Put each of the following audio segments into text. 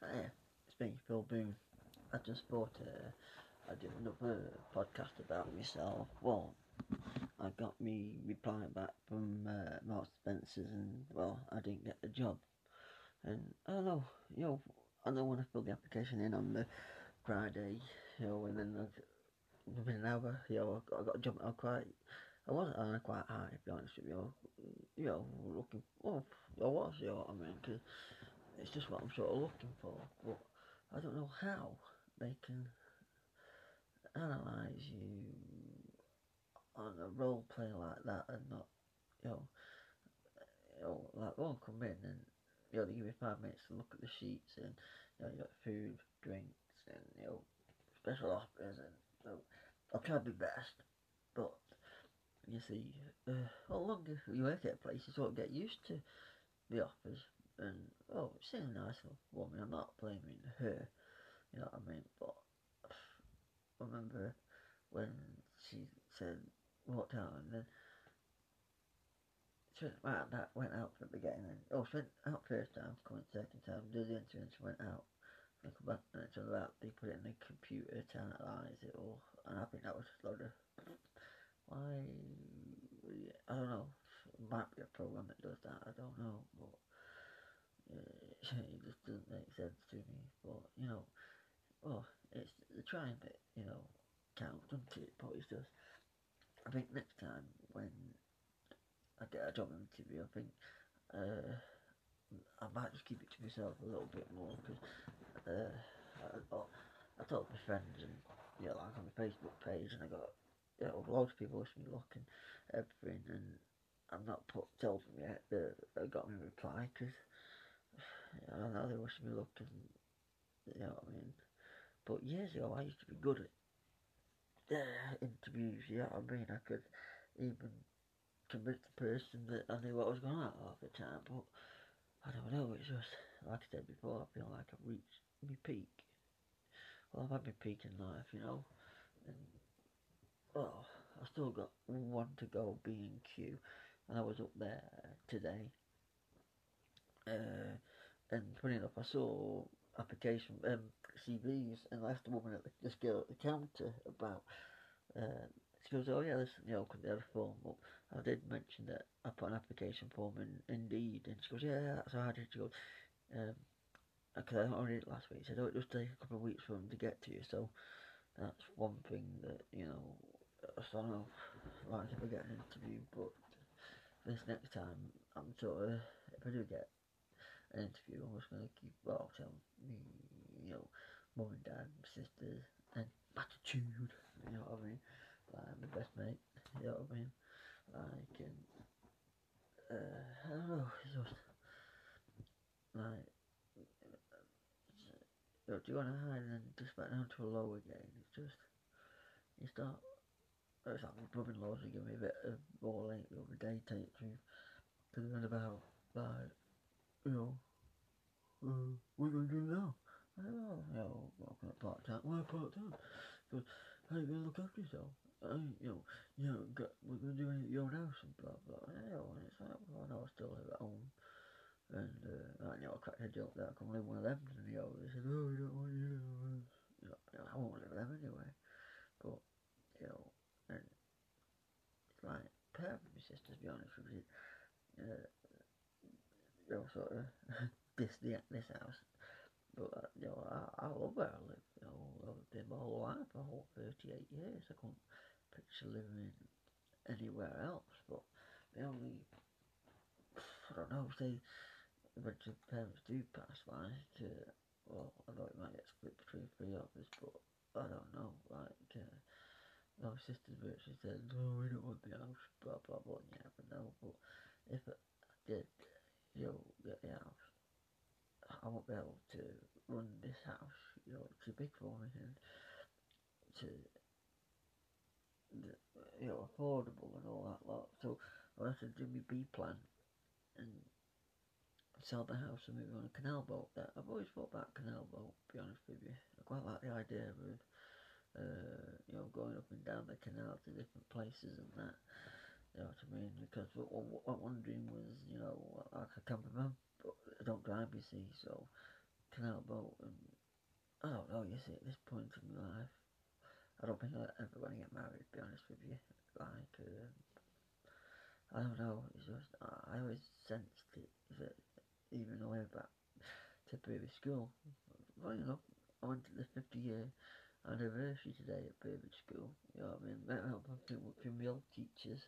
Hey, it's me, Phil Boone. I just thought uh, I'd do another podcast about myself. Well, I got me reply back from uh, Mark Spencer's, and well, I didn't get the job. And I don't know, you know, I don't want to fill the application in on the Friday, you know, and then I'd, within an hour, you know, I got, I got a job. I quite, I wasn't on quite high, to be honest with you. You know, looking, well, I was, you know what I mean, because it's just what I'm sort of looking for, but I don't know how they can analyse you on a role play like that and not, you know, you know, like, well, come in and, you know, they give you five minutes to look at the sheets and, you know, you got food, drinks, and, you know, special offers, and, you know, I'll try my best, but, you see, uh, the longer you work at a place, you sort of get used to the offers and oh, she seems a nice woman. I'm not blaming her, you know what I mean. But remember when she said walked out and then she went right, that went out from the beginning. And, oh, she went out first time, coming second time, did the she went out. And come back and it's all put it in the computer to analyse it all, and I think that was a lot of why I don't know. Might be a program that does that. I don't know, but it just doesn't make sense to me. But you know, well, it's the trying bit, you know, counts, doesn't it? But it's just, I think next time when I get a job interview, I think uh, I might just keep it to myself a little bit more because uh, I, I told my friends and you know, like on the Facebook page, and I got you know, loads of people wish me luck and everything, and I'm not put told them yet that I got a reply because I they wish me luck and, you know what I mean. But years ago, I used to be good at uh, interviews, you know what I mean. I could even convince the person that I knew what was going on half the time, but I don't know, it's just, like I said before, I feel like I've reached my peak. Well, I've had my peak in life, you know, and, well, I still got one to go being Q, and I was up there today. Uh, and funny enough, I saw application um, CVs, and I asked the woman at the, this girl at the counter about. Uh, she goes, "Oh yeah, this, you know, could they have a form?" But I did mention that I put an application form in Indeed, and she goes, "Yeah, that's how I did." She goes, um, "Because I did it last week." She said, "Oh, it does take a couple of weeks for them to get to you." So that's one thing that you know. I don't know, like if I get an interview, but this next time I'm sort of if I do get an interview. I was going to keep, well, me, you know, mum and dad, sisters, and attitude, you know what I mean? Like, my best mate, you know what I mean? Like, and, uh, I don't know, it's just, like, you know, do you want to hide and then just back down to a low again? It's just, you start, it's like my brother-in-law's giving me a bit of more late the other day, take me, because then about, like, you know, uh, you going to do now? I you know, working at part time. Why part time? Because how are you going to look after yourself? Uh, you know, you know, got, we're going to do anything at your house and blah, blah. You know, and it's like, well, I know I still live at home. And, uh, I know, I cracked a joke that I can live with them. And, you know, they said, oh, you don't want you to you know, I won't live with them anyway. But, you know, and it's like, of my sisters, to be honest with you. Uh, sort of this the, this house. But uh, you know, I, I love where I live. You know, I've been my whole life, my whole 38 years. I can't picture living anywhere else. But the only, I don't know, say, eventually parents do pass by to, well, I know it might get split between three of us, but I don't know, like, uh, my sister's virtually said, no, we don't want the house, blah, blah, blah, you never know, but if I did, you know, get the house, I won't be able to run this house, you know, it's too big for me, and to, you know, affordable and all that lot, so I have to do my B plan, and sell the house and move on a canal boat. That I've always thought about canal boat. To be honest with you, I quite like the idea of uh, you know going up and down the canal to different places and that. You know what I mean? Because what, what, what one dream was, you know, like a camperman, but I don't drive, you see, so canal boat, and I don't know. You see, at this point in life, I don't think I'm ever going to get married. To be honest with you, like um, I don't know. It's just I always sensed it that even the way back to previous school. Well, you know, I went to the 50 year anniversary today at private school. You know what I mean? Met up with from the old teachers.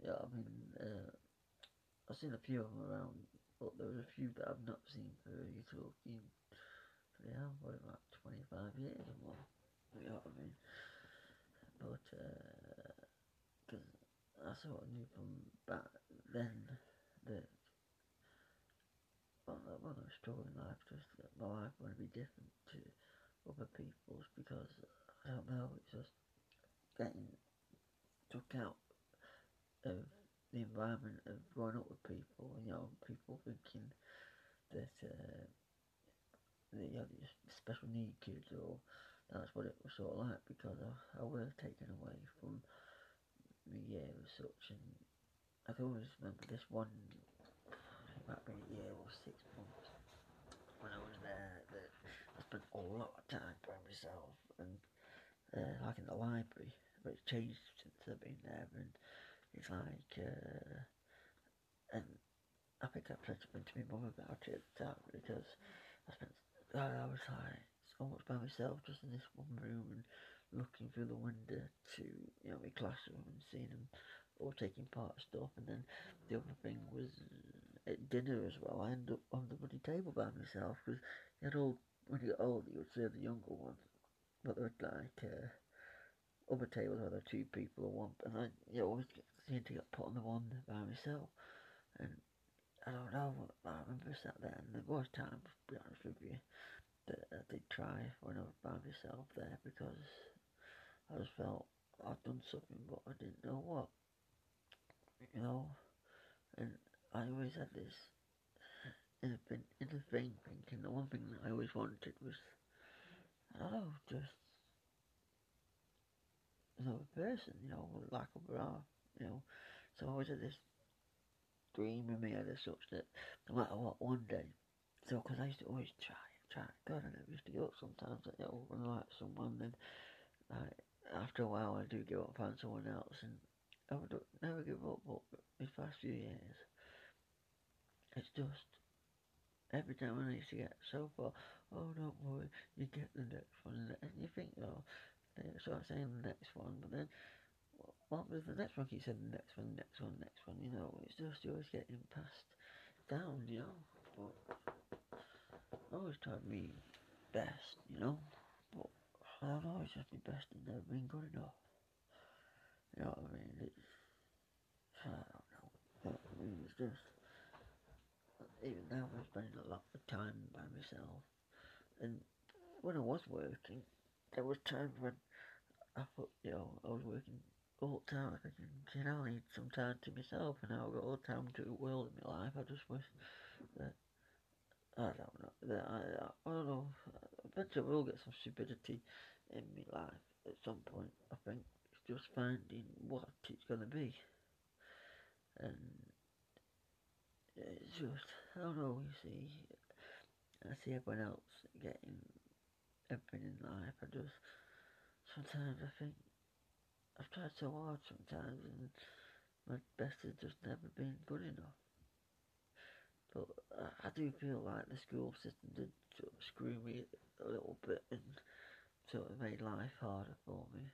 You know what I mean? Uh, I've seen a few of them around, but there was a few that I've not seen for you're talking, yeah, what about 25 years or more. You know what I mean? But, because uh, I sort of knew from back then that well, well, I was struggling life, just that my life would be different to other people's because I don't know, it's just getting took out of the environment of growing up with people, you know, people thinking that uh, you know, special need kids or that's what it was sort of like because I, I was taken away from the year as such. And I can always remember this one it might be a year or six months when I was there that I spent a lot of time by myself. And uh, like in the library but it's changed since I've been there. And it's like uh, and I think I something to my mum about it because I spent I was like almost by myself just in this one room and looking through the window to you know my classroom and seeing them all taking part of stuff. And then the other thing was uh, at dinner as well I ended up on the bloody table by myself because you had all when you got older you would serve the younger ones but there were like uh, other tables where there were two people or one and I you know, always seemed to get put on the one by myself. And I don't know I remember sat there and there was times to be honest with you that I did try when I was by myself there because I just felt I'd done something but I didn't know what. You know? And I always had this in a thing, thing thinking the one thing that I always wanted was I don't know, just another person, you know, like a bra, you know. So I always had this dream in me as such that no matter what, one day, so because I used to always try try God, I never used to give up sometimes. Like, oh, when I like someone, then like, after a while, I do give up, find someone else, and I would never give up. But these past few years, it's just every time I used to get so far, oh, don't worry, you get the next one, and you think, oh, so I'm saying the next one, but then. What was the next one? Keep saying the next one, next one, next one. You know, it's just always getting passed down. You know, but always tried to be best, you know. But I don't always have to be best and never been good enough. You know what I mean? It's I don't know. I mean, it's just even now I'm spending a lot of time by myself. And when I was working, there was times when I thought, you know, I was working all time, you know, I need some time to myself, and I've got all the time to the world in my life. I just wish that I don't know. That I, I don't know. Eventually, we'll get some stupidity in my life at some point. I think it's just finding what it's to be. And it's just, I don't know, you see. I see everyone else getting everything in life. I just, sometimes I think I've tried so hard sometimes and my best has just never been good enough. But I do feel like the school system did sort of screw me a little bit and sort of made life harder for me.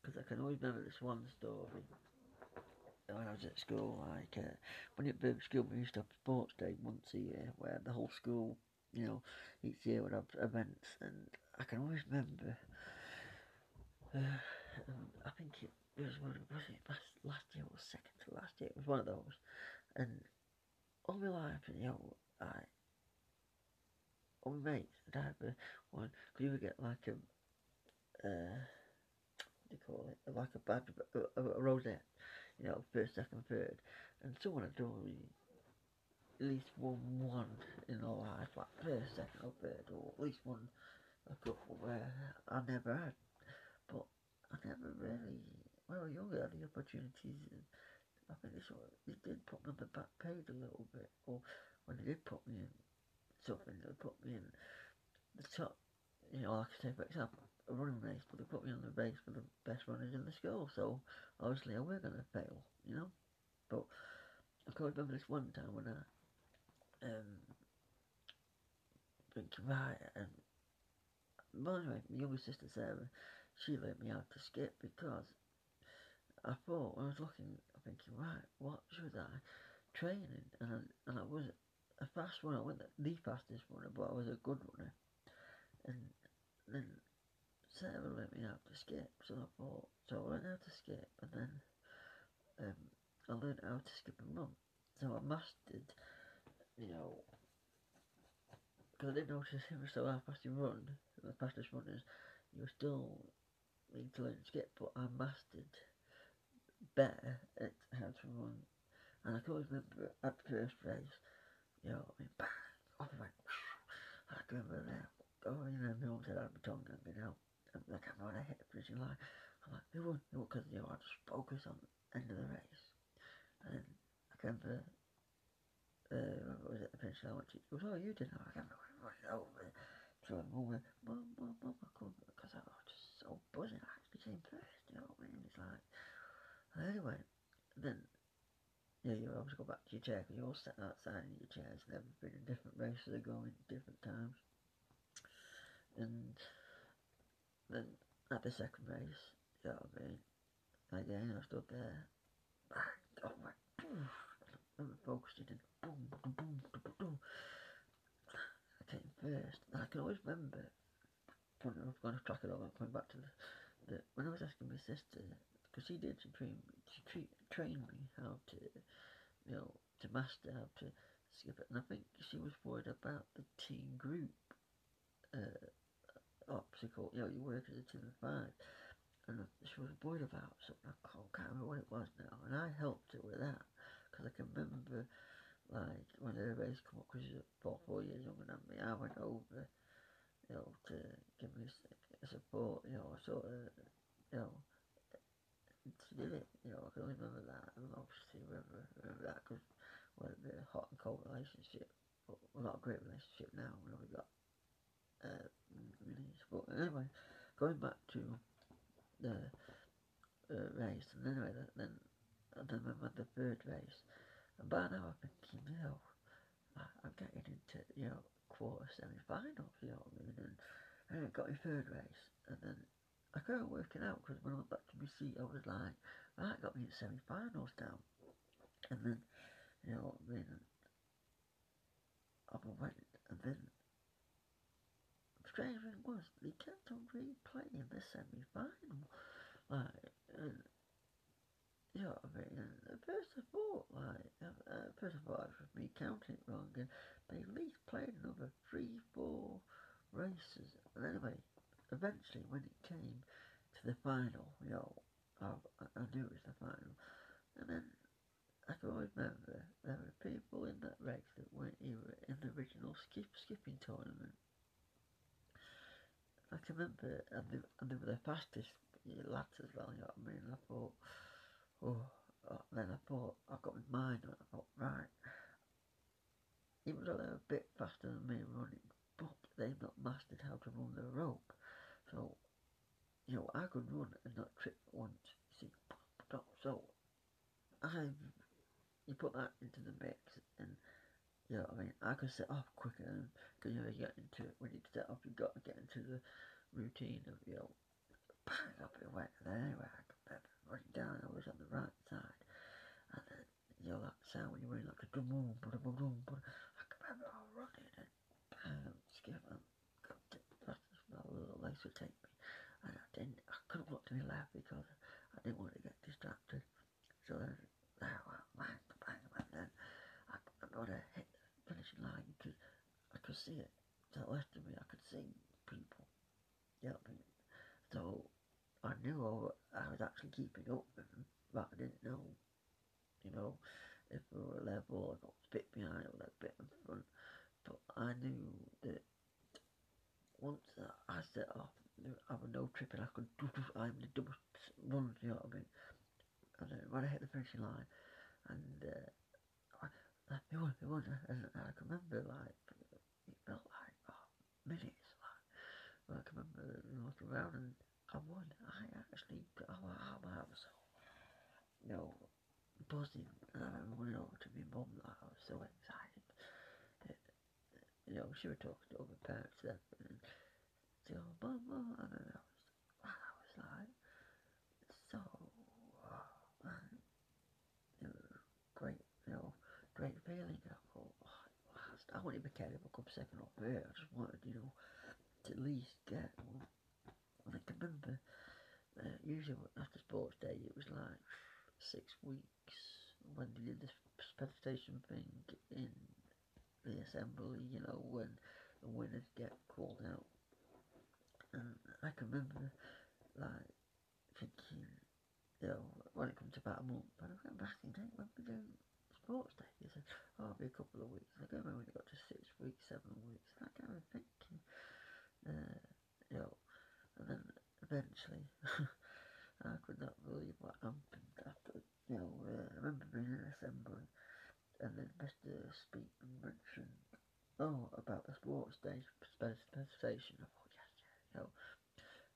Because I can always remember this one story when I was at school. Like uh, when at Bird School, we used to have sports day once a year where the whole school, you know, each year would have events, and I can always remember. Uh, I think it was one. Was it last, last year or second to last year? It was one of those, and all my life, you know, I, all my mates, have a, one, because you would get like a, uh, what do you call it, like a badge, a, a, a rosette, you know, first, second, third, and someone had done at least one one in their life, like first, second, or third, or at least one, a couple where I never had, I never really, was younger, the opportunities, I think sort of, they did put me on the back page a little bit, or when they did put me in something. They put me in the top, you know, like I say, for example, a running race, but they put me on the race for the best runners in the school. So obviously I was going to fail, you know. But I can remember this one time when I um thinking right and by the way, my younger sister Sarah, she let me out to skip because I thought I was looking, thinking right, what should I training and I, and I was a fast runner. I wasn't the fastest runner, but I was a good runner. And then Sarah let me out to skip, so I thought, so I learned how to skip, and then um, I learned how to skip and run. So I mastered, you know, because I didn't if was so fast you run, the fastest runners, you were still to learn to skip, but I mastered better at how to run. And I can always remember at the first race, you know, I mean, bang, off I went, I can remember that, going and my arms had out my tongue and, you know, and like I'm when I hit the finishing line, I'm like, who won? Won? Because, you know, I just focus on the end of the race. And then I can remember, uh, what was it, the finish line, she goes, oh, you didn't, I can't remember, running over. So I'm over, mum, mum, mum, I couldn't, because I was so buzzing, I actually came first, you know what I mean? It's like, anyway, then, yeah, you always go back to your chair, because you're all sat outside in your chairs and everything, and different races are going at different times. And then at the second race, you know what I mean? Again, I stood there, bang, oh my, boom, and focused in, and boom, boom, boom, boom, boom. I came first, and I can always remember, funny enough, going to track it over, coming back to the, the, when I was asking my sister, because she did, me, she tra- trained me how to, you know, to master how to skip it, and I think she was worried about the team group, uh, obstacle, you know, you work as a team of five. And she was worried about something, I can't remember what it was now. And I helped her with that, because I can remember, like, when the race come up, because she's about four years younger than me, I went over, you know, to give me support, you know, sort of, you know, she did it, you know, I can only remember that, and obviously remember, remember that, because well, the hot and cold relationship, well, not a great relationship now, we got uh, release. But anyway, going back to the uh, race, and anyway, then and then I we the third race, and by now I'm thinking, you know, I'm getting into you know quarter semi-finals, you know what I mean, and, and I got my third race, and then I couldn't work it out because when I went back to my seat, I was like, right, got me in semi-finals down, and then you know what I mean. And I went, and then strange thing was they kept on replaying the semi final. Like, and, what I mean? First I thought, like, uh, first of thought it was me counting wrong, and they at least played another three, four races. And anyway, eventually when it came to the final, you know, I, I knew it was the final. And then I can remember there were people in that race that weren't even in the original skip skipping tournament. I can remember, and they, and they were the fastest lads as well, you know what I mean? I thought, oh, oh then I thought, I got my mind on I thought, right, he was a little bit faster than me running, but they've not mastered how to run the rope. So, you know, I could run and not trip once, you see, so I, you put that into the mix and you know I mean? I can set off quicker because you know you get into it, when you set off, you've got to get into the routine of you know, bang up your way. And then anyway, I running down. I was on the right side, and then you know that sound when you're running like a drum boom, boom, boom, boom. I can remember I was running and bang, skip and got to my little legs would take me, and I didn't. I couldn't look to my left because I didn't want to get distracted. So then there, bang, bang, and then I, I got to hit the finishing line because I could see it to the left of me. I could see people. Yeah, I so I knew I, was actually keeping up with them, but I didn't know, you know, if we were level or got a bit behind or a bit in front. But I knew that once I set off, I would no tripping. I could, I'm the double runs, you know what I mean? And then when I hit the finishing line, and uh, it was, it was, and I can remember like, it felt like oh, minutes. Like, I can remember looking around and I won. I actually, I, I, was so, you know, buzzing. I running over to my mum, like, I was so excited. It, you know, she was talking to other parents then, and she go, mum, mum, and I was, I was like, so, uh, and it was great, you know, great feeling. I thought, oh, I wouldn't even care if I come second or third. I just wanted, you know, to at least get one. Remember, uh, usually after sports day, it was like six weeks when they did the presentation thing in the assembly, you know, when the winners get called out. And I can remember, like, thinking, you know, when it comes to about a month, and I went back thinking, when we do sports day, he said, oh, it'll be a couple of weeks. I don't remember when it got to six weeks, seven weeks. And I kind of thinking, uh, you know, and then eventually, I could not believe what happened after, you know, uh, I remember being in assembly, and then Mr. Speakman mentioned, oh, about the sports day specification. I thought, yes, you know,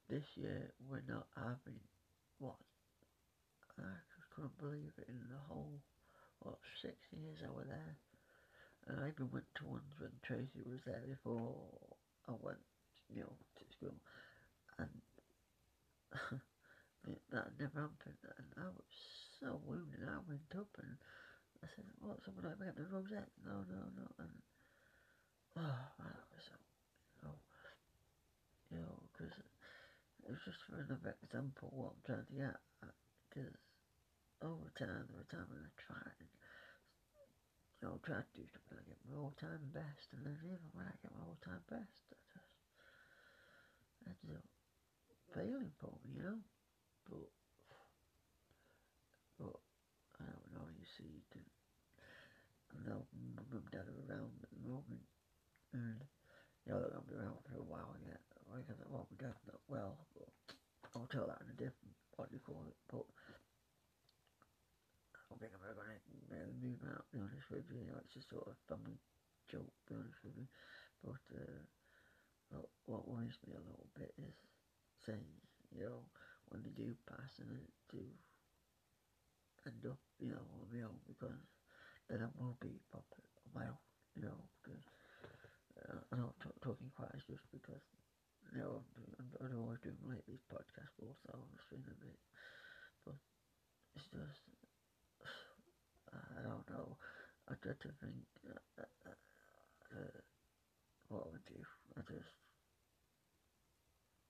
this year we're not having what? I just couldn't believe it in the whole, what, six years I was there. And I even went to ones when Tracy was there before I went you know, to school. That uh, never happened. And I was so wounded. I went up and I said, what, someone like me at the rosette? No, no, no. And, oh, I was so, you know, you know, because it was just for another example what I'm trying to get. Uh, because over time, times when I tried and, you know, tried to do something, I get my all-time best. And then even when I get my all-time best, I just failing for you know. But, but I don't know. You see, you can. My mum and dad are around at the moment, and you know they're gonna be around for a while yet. I said, well, my dad's not well, but I'll tell that in a different what do you call it. But I think I'm ever gonna really move out. Be honest with you, you know, it's just sort of family joke. Be honest with you, but. Uh, but what worries me a little bit is saying, you know, when they do pass and it do end up, you know, on my own because then I will be proper on my own, you know, because uh, I I'm t- talking quite as just because, you know, I'm, I'm, I'm always doing like these podcasts, but also I'm just feeling a bit, but it's just, I don't know, I try to think, uh, uh, uh, what would you, I just,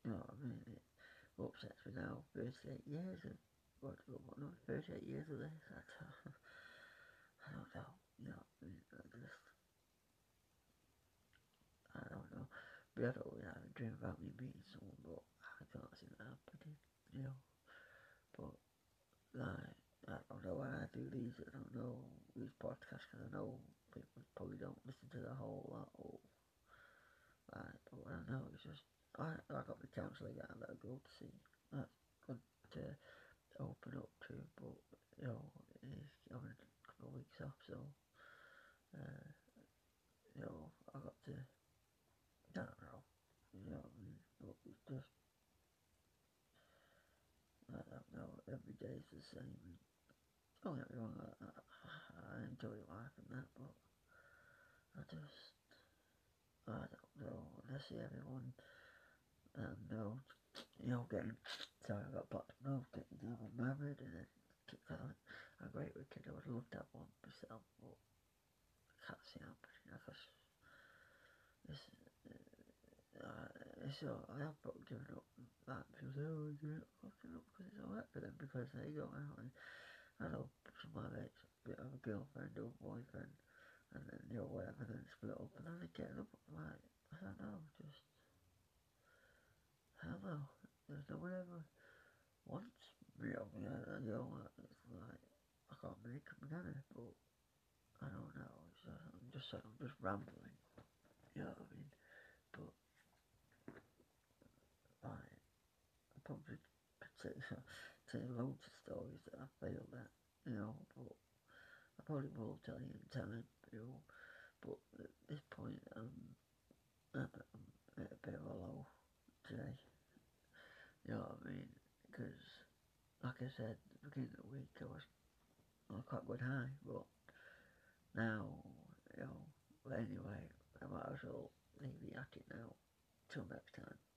you know what I mean? It upsets me now. 38 years of what, what, no, 38 years of this. I don't, I don't know. Know, I just, I don't know. But I don't really have a dream about me meeting someone, but I can't see that happening, you know. But, like, I don't know when I do these, I don't know these podcasts, because I know people probably don't listen to the whole lot, or, like, but I don't know, it's just, I, I got the counselling guy that I go to see. That's to open up to, but you know, he's having a couple of weeks off, so uh, you know, I got to. I don't know, you know, I mean, it's just. I don't know. Every day is the same. Don't get me wrong. I, I, I enjoy life and that, but I just. I don't know. I see everyone and no, you know, getting, sorry, I got popped no, getting you know, married and then keep going. A great weekend, I would love to have one myself, but I can't see happening because it's, uh, it's all, I have probably given up that people say, oh, give it fucking up because it's alright for them because they go out and I know some of my mates have a girlfriend or boyfriend and then, you know, whatever, then split up and then they get up, like, I don't know, just hello, there's no one ever wants me there, you know, it's like, I can't make them together, but I don't know, it's I'm just, I'm just rambling, you know what I mean, but, I probably could say, say loads of stories that I failed at, you know, but I probably will tell you and tell you know, but at this point, I'm, I'm at a bit of a low today You know what I mean? Because, like I said, at the beginning of the week I was on quite good high, but now, you know, but anyway, I might as well leave it at it now. Till next time.